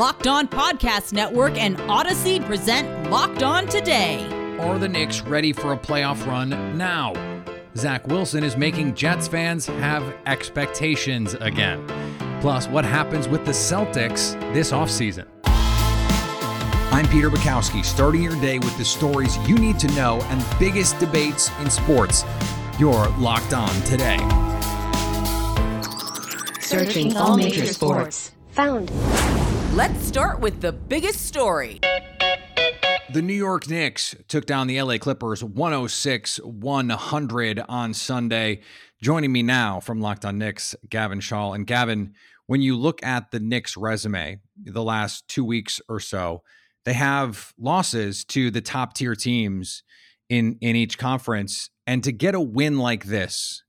Locked On Podcast Network and Audacy present Locked On Today. Are the Knicks ready for a playoff run now? Zach Wilson is making Jets fans have expectations again. Plus, what happens with the Celtics this offseason? I'm Peter Bukowski, starting your day with the stories you need to know and biggest debates in sports. You're locked on today. Searching all major sports. Found. Let's start with the biggest story. The New York Knicks took down the LA Clippers 106 100 on Sunday. Joining me now from Locked on Knicks, Gavin Shaw. And Gavin, when you look at the Knicks resume the last two weeks or so, they have losses to the top tier teams in in each conference and to get a win like this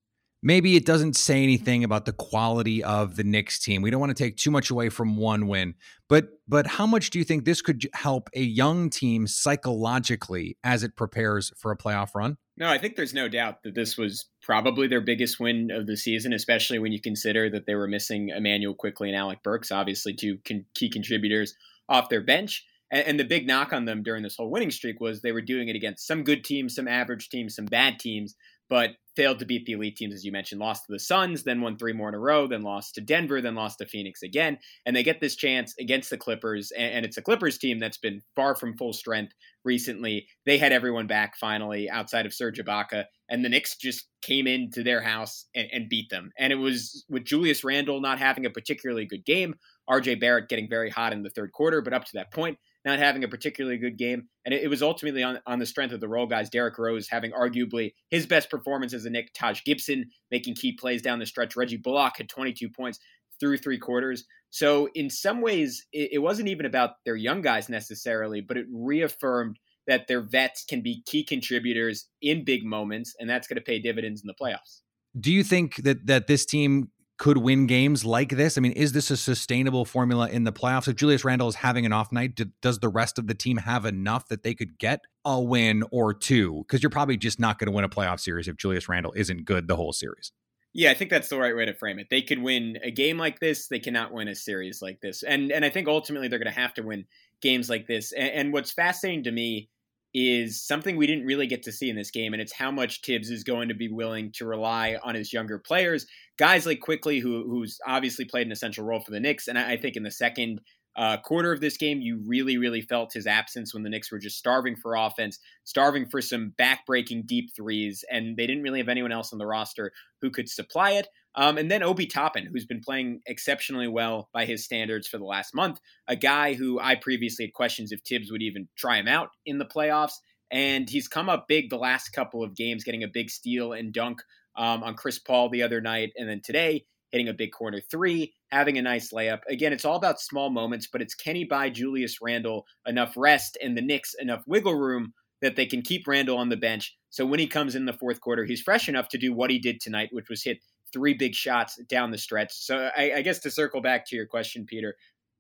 maybe it doesn't say anything about the quality of the Knicks team. We don't want to take too much away from one win, but but how much do you think this could help a young team psychologically as it prepares for a playoff run? No, I think there's no doubt that this was probably their biggest win of the season, especially when you consider that they were missing Immanuel Quickley and Alec Burks, obviously two con- key contributors off their bench. And, and the big knock on them during this whole winning streak was they were doing it against some good teams, some average teams, some bad teams, but failed to beat the elite teams, as you mentioned. Lost to the Suns, then won three more in a row, then lost to Denver, then lost to Phoenix again. And they get this chance against the Clippers, and, it's a Clippers team that's been far from full strength recently. They had everyone back finally outside of Serge Ibaka, and the Knicks just came into their house and, and beat them. And it was with Julius Randle not having a particularly good game, RJ Barrett getting very hot in the third quarter, but up to that point, not having a particularly good game. And it, it, was ultimately on, on the strength of the role guys. Derrick Rose having arguably his best performance as a Knick, Taj Gibson making key plays down the stretch. Reggie Bullock had 22 points through three quarters. So in some ways, it, it wasn't even about their young guys necessarily, but it reaffirmed that their vets can be key contributors in big moments, and that's going to pay dividends in the playoffs. Do you think that that this team could win games like this? I mean, is this a sustainable formula in the playoffs? If Julius Randle is having an off night, does the rest of the team have enough that they could get a win or two? Because you're probably just not going to win a playoff series if Julius Randle isn't good the whole series. Yeah, I think that's the right way to frame it. They could win a game like this. They cannot win a series like this, and and I think ultimately they're going to have to win games like this. And, and what's fascinating to me is something we didn't really get to see in this game, and it's how much Thibs is going to be willing to rely on his younger players, guys like Quickley, who who's obviously played an essential role for the Knicks, and I, I think in the second uh, quarter of this game, you really, really felt his absence when the Knicks were just starving for offense, starving for some backbreaking deep threes, and they didn't really have anyone else on the roster who could supply it. Um, and then Obi Toppin, who's been playing exceptionally well by his standards for the last month, a guy who I previously had questions if Thibs would even try him out in the playoffs. And he's come up big the last couple of games, getting a big steal and dunk um, on Chris Paul the other night. And then today, hitting a big corner three, having a nice layup. Again, it's all about small moments, but it's he buy Julius Randle enough rest and the Knicks enough wiggle room that they can keep Randle on the bench. So when he comes in the fourth quarter, he's fresh enough to do what he did tonight, which was hit three big shots down the stretch. So I, I guess to circle back to your question, Peter,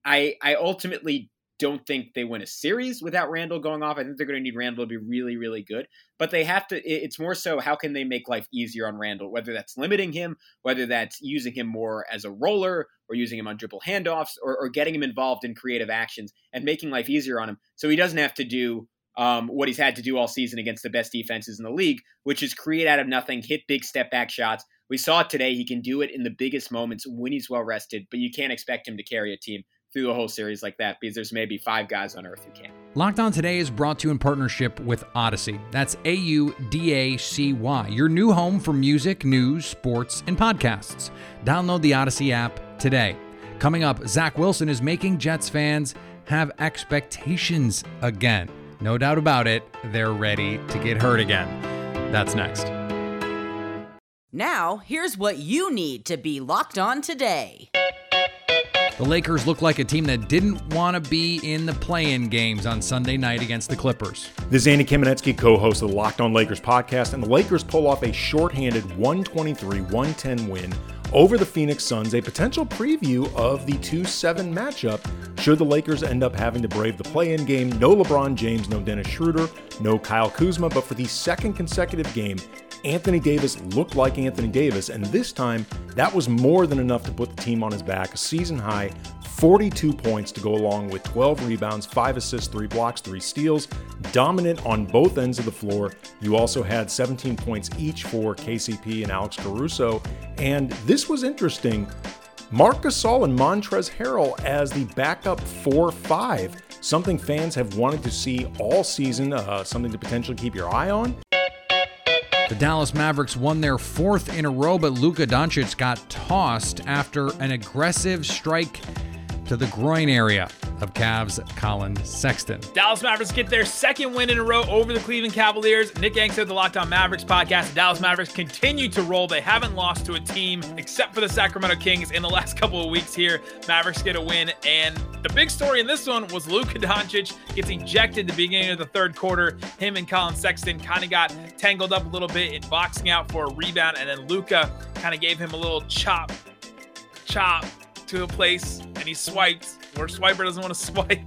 I, I ultimately don't think they win a series without Randle going off. I think they're going to need Randle to be really, really good. But they have to, it's more so how can they make life easier on Randle, whether that's limiting him, whether that's using him more as a roller or using him on dribble handoffs or, or getting him involved in creative actions and making life easier on him so he doesn't have to do um, what he's had to do all season against the best defenses in the league, which is create out of nothing, hit big step back shots, we saw it today. He can do it in the biggest moments when he's well rested, but you can't expect him to carry a team through a whole series like that because there's maybe five guys on earth who can. Locked On Today is brought to you in partnership with Audacy. That's A U D A C Y, your new home for music, news, sports, and podcasts. Download the Audacy app today. Coming up, Zach Wilson is making Jets fans have expectations again. No doubt about it, they're ready to get hurt again. That's next. Now, here's what you need to be locked on today. The Lakers look like a team that didn't want to be in the play-in games on Sunday night against the Clippers. This is Andy Kamenetsky, co-host of the Locked On Lakers podcast, and the Lakers pull off a shorthanded 123-110 win over the Phoenix Suns, a potential preview of the 2-7 matchup should the Lakers end up having to brave the play-in game. No LeBron James, no Dennis Schroeder, no Kyle Kuzma, but for the second consecutive game, Anthony Davis looked like Anthony Davis, and this time that was more than enough to put the team on his back. A season high 42 points to go along with 12 rebounds, 5 assists, 3 blocks, 3 steals. Dominant on both ends of the floor. You also had 17 points each for KCP and Alex Caruso. And this was interesting. Marc Gasol and Montrezl Harrell as the backup 4 5, something fans have wanted to see all season, uh, something to potentially keep your eye on. The Dallas Mavericks won their fourth in a row, but Luka Doncic got tossed after an aggressive strike to the groin area of Cavs Collin Sexton. Dallas Mavericks get their second win in a row over the Cleveland Cavaliers. Nick Angstadt of the Locked On Mavericks podcast. The Dallas Mavericks continue to roll. They haven't lost to a team except for the Sacramento Kings in the last couple of weeks here. Mavericks get a win. And the big story in this one was Luka Doncic gets ejected the beginning of the third quarter. Him and Collin Sexton kind of got tangled up a little bit in boxing out for a rebound. And then Luka kind of gave him a little chop, chop to a place and he swiped where Swiper doesn't want to swipe,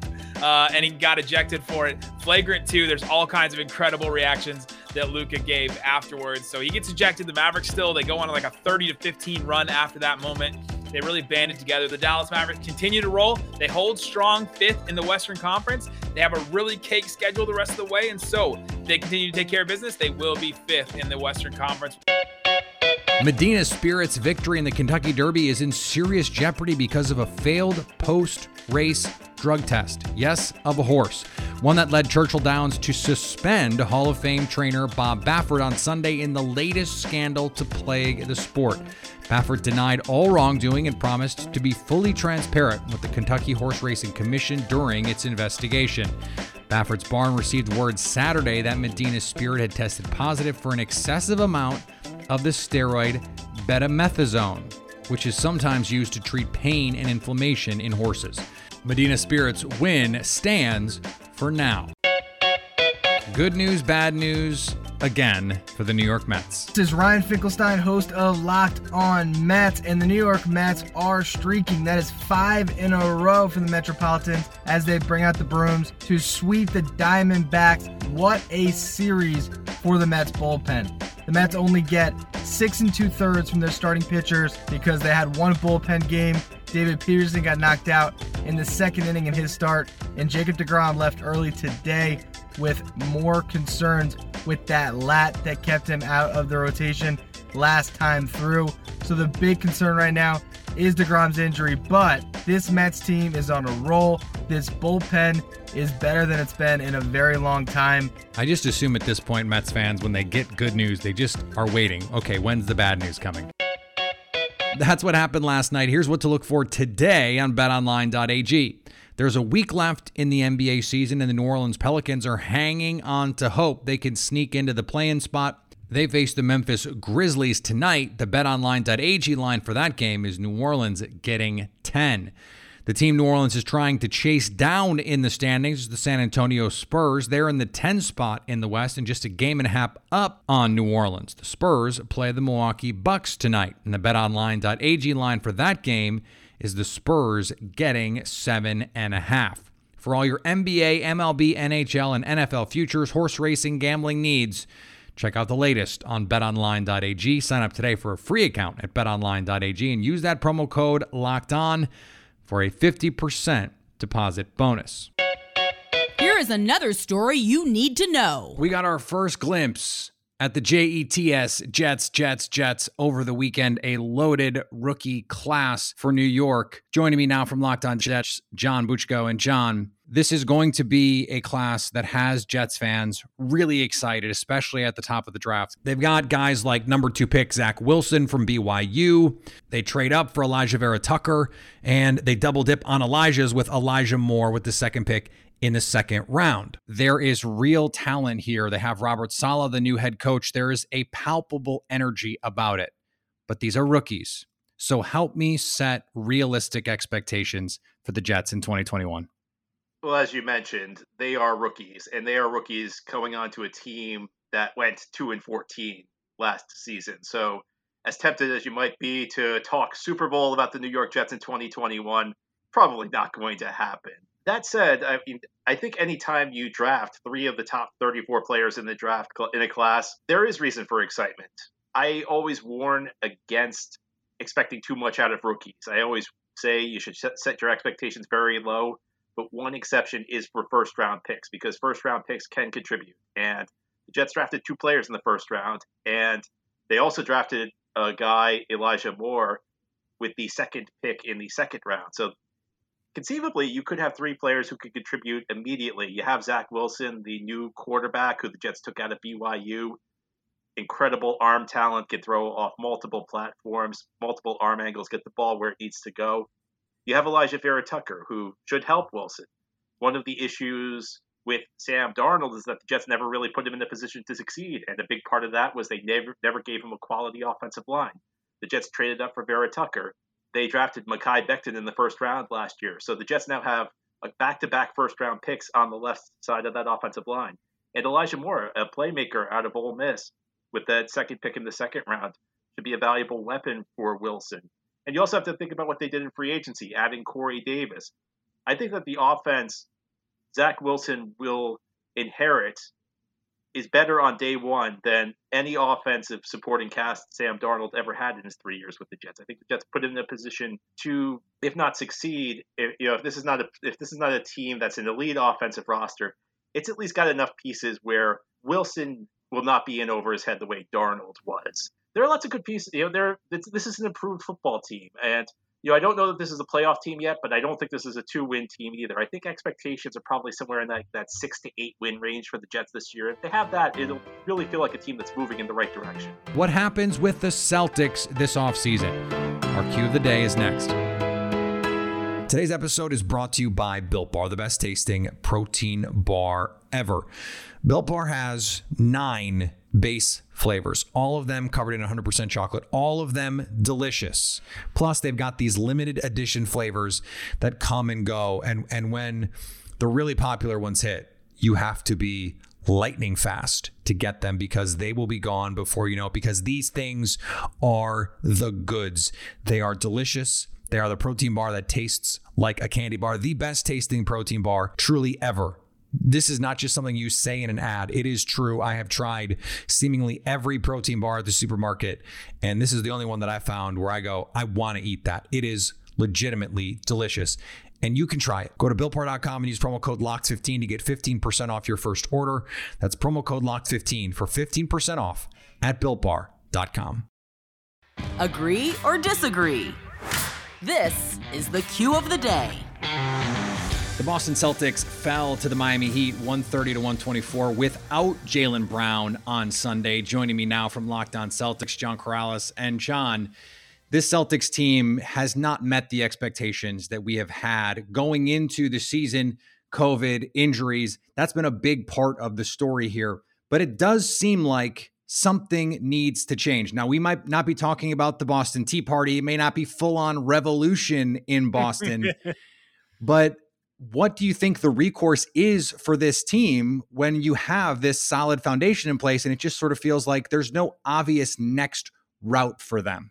uh, and he got ejected for it. Flagrant two. There's all kinds of incredible reactions that Luka gave afterwards. So he gets ejected. The Mavericks still they go on like a 30 to 15 run after that moment. They really banded together. The Dallas Mavericks continue to roll. They hold strong fifth in the Western Conference. They have a really cake schedule the rest of the way, and so they continue to take care of business. They will be fifth in the Western Conference. Medina Spirit's victory in the Kentucky Derby is in serious jeopardy because of a failed post race drug test. Yes, of a horse. One that led Churchill Downs to suspend Hall of Fame trainer Bob Baffert on Sunday in the latest scandal to plague the sport. Baffert denied all wrongdoing and promised to be fully transparent with the Kentucky Horse Racing Commission during its investigation. Baffert's barn received word Saturday that Medina Spirit had tested positive for an excessive amount of the steroid betamethasone, which is sometimes used to treat pain and inflammation in horses. Medina Spirit's win stands for now. Good news, bad news, again for the New York Mets. This is Ryan Finkelstein, host of Locked On Mets, and the New York Mets are streaking. That is five in a row for the Metropolitans as they bring out the brooms to sweep the Diamondbacks. What a series for the Mets bullpen. The Mets only get six and two thirds from their starting pitchers because they had one bullpen game. David Peterson got knocked out in the second inning in his start, and Jacob DeGrom left early today with more concerns with that lat that kept him out of the rotation last time through. So the big concern right now is DeGrom's injury, but this Mets team is on a roll. This bullpen is better than it's been in a very long time. I just assume at this point, Mets fans, when they get good news, they just are waiting. Okay, when's the bad news coming? That's what happened last night. Here's what to look for today on betonline.ag. There's a week left in the NBA season, and the New Orleans Pelicans are hanging on to hope they can sneak into the play-in spot. They face the Memphis Grizzlies tonight. The betonline.ag line for that game is New Orleans getting 10. The team New Orleans is trying to chase down in the standings is the San Antonio Spurs. They're in the 10 spot in the West and just a game and a half up on New Orleans. The Spurs play the Milwaukee Bucks tonight. And the betonline.ag line for that game is the Spurs getting seven and a half. For all your NBA, MLB, NHL, and NFL futures, horse racing, gambling needs, check out the latest on betonline.ag. Sign up today for a free account at betonline.ag and use that promo code locked on for a 50% deposit bonus. Here is another story you need to know. We got our first glimpse at the JETS Jets, Jets, Jets over the weekend. A loaded rookie class for New York. Joining me now from Locked On Jets, John Buchko. And John, this is going to be a class that has Jets fans really excited, especially at the top of the draft. They've got guys like number two pick Zach Wilson from BYU. They trade up for Alijah Vera-Tucker, and they double dip on Elijah's with Elijah Moore with the second pick in the second round. There is real talent here. They have Robert Saleh, the new head coach. There is a palpable energy about it, but these are rookies. So help me set realistic expectations for the Jets in 2021. Well, as you mentioned, they are rookies, and they are rookies going on to a team that went 2 and 14 last season. So, as tempted as you might be to talk Super Bowl about the New York Jets in 2021, probably not going to happen. That said, I mean, I think anytime you draft three of the top 34 players in the draft in a class, there is reason for excitement. I always warn against expecting too much out of rookies. I always say you should set your expectations very low, but one exception is for first round picks because first round picks can contribute. And the Jets drafted two players in the first round, and they also drafted a guy, Elijah Moore, with the second pick in the second round. So conceivably, you could have three players who could contribute immediately. You have Zach Wilson, the new quarterback who the Jets took out of BYU. Incredible arm talent, can throw off multiple platforms, multiple arm angles, get the ball where it needs to go. You have Alijah Vera-Tucker, who should help Wilson. One of the issues with Sam Darnold is that the Jets never really put him in a position to succeed, and a big part of that was they never never gave him a quality offensive line. The Jets traded up for Vera-Tucker. They drafted Mekhi Becton in the first round last year, so the Jets now have like back-to-back first-round picks on the left side of that offensive line. And Elijah Moore, a playmaker out of Ole Miss, with that second pick in the second round, should be a valuable weapon for Wilson. And you also have to think about what they did in free agency, adding Corey Davis. I think that the offense Zach Wilson will inherit is better on day one than any offensive supporting cast Sam Darnold ever had in his three years with the Jets. I think the Jets put him in a position to, if not succeed, if, you know, if this is not a if this is not a team that's an elite offensive roster, it's at least got enough pieces where Wilson will not be in over his head the way Darnold was. There are lots of good pieces. You know, there this, this is an improved football team, and you know, I don't know that this is a playoff team yet, but I don't think this is a two win team either. I think expectations are probably somewhere in that, that six to eight win range for the Jets this year. If they have that, it'll really feel like a team that's moving in the right direction. What happens with the Celtics this offseason? Our cue of the day is next. Today's episode is brought to you by Built Bar, the best tasting protein bar ever. Built Bar has nine base flavors, all of them covered in 100% chocolate, all of them delicious. Plus, they've got these limited edition flavors that come and go. And, and when the really popular ones hit, you have to be lightning fast to get them because they will be gone before you know it. Because these things are the goods. They are delicious. They are the protein bar that tastes like a candy bar, the best tasting protein bar truly ever this is not just something you say in an ad. It is true. I have tried seemingly every protein bar at the supermarket, and this is the only one that I found where I go, I want to eat that. It is legitimately delicious. And you can try it. Go to builtbar.com and use promo code LOCKED15 to get 15% off your first order. That's promo code LOCKED15 for 15% off at builtbar.com. Agree or disagree? This is the cue of the day. The Boston Celtics fell to the Miami Heat 130 to 124 without Jaylen Brown on Sunday. Joining me now from Locked On Celtics, John Karalis. And John, this Celtics team has not met the expectations that we have had going into the season. COVID, injuries, that's been a big part of the story here. But it does seem like something needs to change. Now, we might not be talking about the Boston Tea Party, it may not be full on revolution in Boston, but what do you think the recourse is for this team when you have this solid foundation in place and it just sort of feels like there's no obvious next route for them?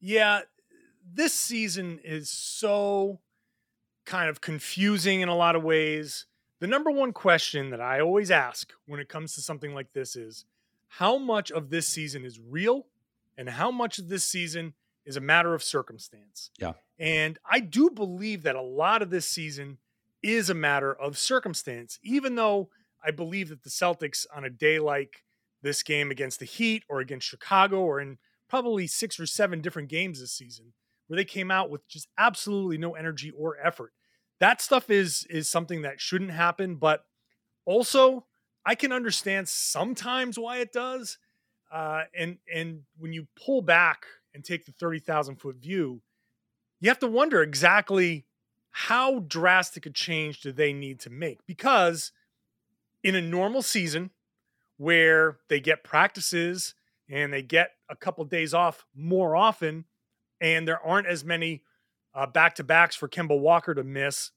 Yeah, this season is so kind of confusing in a lot of ways. The number one question that I always ask when it comes to something like this is how much of this season is real and how much of this season is a matter of circumstance. Yeah. And I do believe that a lot of this season is a matter of circumstance, even though I believe that the Celtics on a day like this game against the Heat or against Chicago or in probably six or seven different games this season where they came out with just absolutely no energy or effort. That stuff is is something that shouldn't happen, but also I can understand sometimes why it does. Uh, and and when you pull back and take the thirty thousand foot view, you have to wonder exactly how drastic a change do they need to make? Because in a normal season where they get practices and they get a couple days off more often, and there aren't as many uh, back to backs for Kemba Walker to miss,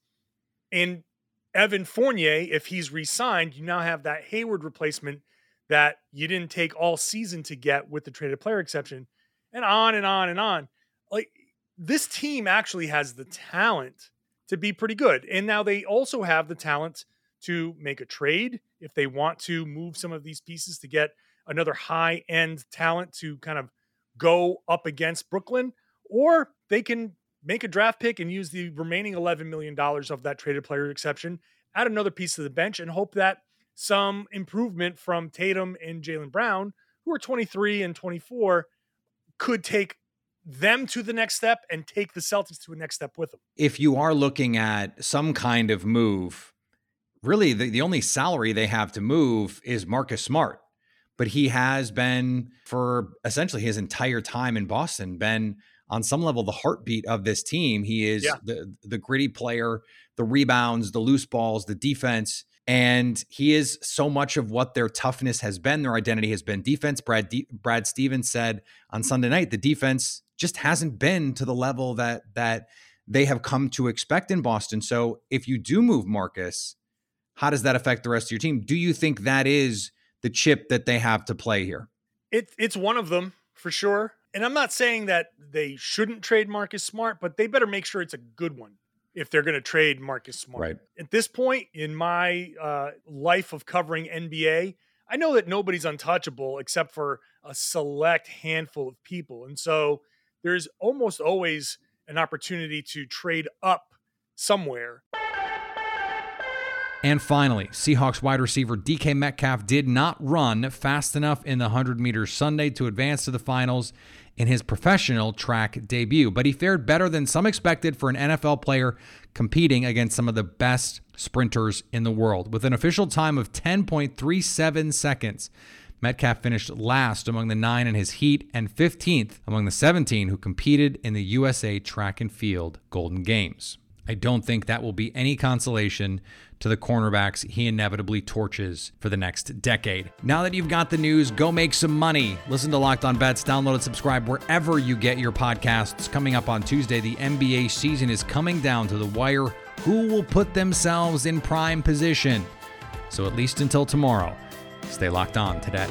and Evan Fournier, if he's re signed, you now have that Hayward replacement that you didn't take all season to get with the traded player exception, and on and on and on. Like this team actually has the talent to be pretty good. And now they also have the talent to make a trade if they want to move some of these pieces to get another high end talent to kind of go up against Brooklyn, or they can make a draft pick and use the remaining $11 million of that traded player exception, add another piece to the bench, and hope that some improvement from Tatum and Jaylen Brown, who are 23 and 24, could take them to the next step and take the Celtics to a next step with them. If you are looking at some kind of move, really the, the only salary they have to move is Marcus Smart. But he has been for essentially his entire time in Boston, been on some level the heartbeat of this team. He is yeah. the the gritty player, the rebounds, the loose balls, the defense. And he is so much of what their toughness has been, their identity has been defense. Brad D- Brad Stevens said on Sunday night, the defense just hasn't been to the level that that they have come to expect in Boston. So if you do move Marcus, how does that affect the rest of your team? Do you think that is the chip that they have to play here? It, it's one of them for sure. And I'm not saying that they shouldn't trade Marcus Smart, but they better make sure it's a good one if they're going to trade Marcus Smart. Right. At this point in my uh, life of covering NBA, I know that nobody's untouchable except for a select handful of people. And so there's almost always an opportunity to trade up somewhere. And finally, Seahawks wide receiver DK Metcalf did not run fast enough in the 100 meters Sunday to advance to the finals in his professional track debut, but he fared better than some expected for an NFL player competing against some of the best sprinters in the world. With an official time of 10.37 seconds, Metcalf finished last among the nine in his heat and 15th among the 17 who competed in the USA Track and Field Golden Games. I don't think that will be any consolation to the cornerbacks he inevitably torches for the next decade. Now that you've got the news, go make some money. Listen to Locked On Bets, download and subscribe wherever you get your podcasts. Coming up on Tuesday, the NBA season is coming down to the wire. Who will put themselves in prime position? So, at least until tomorrow, stay locked on today.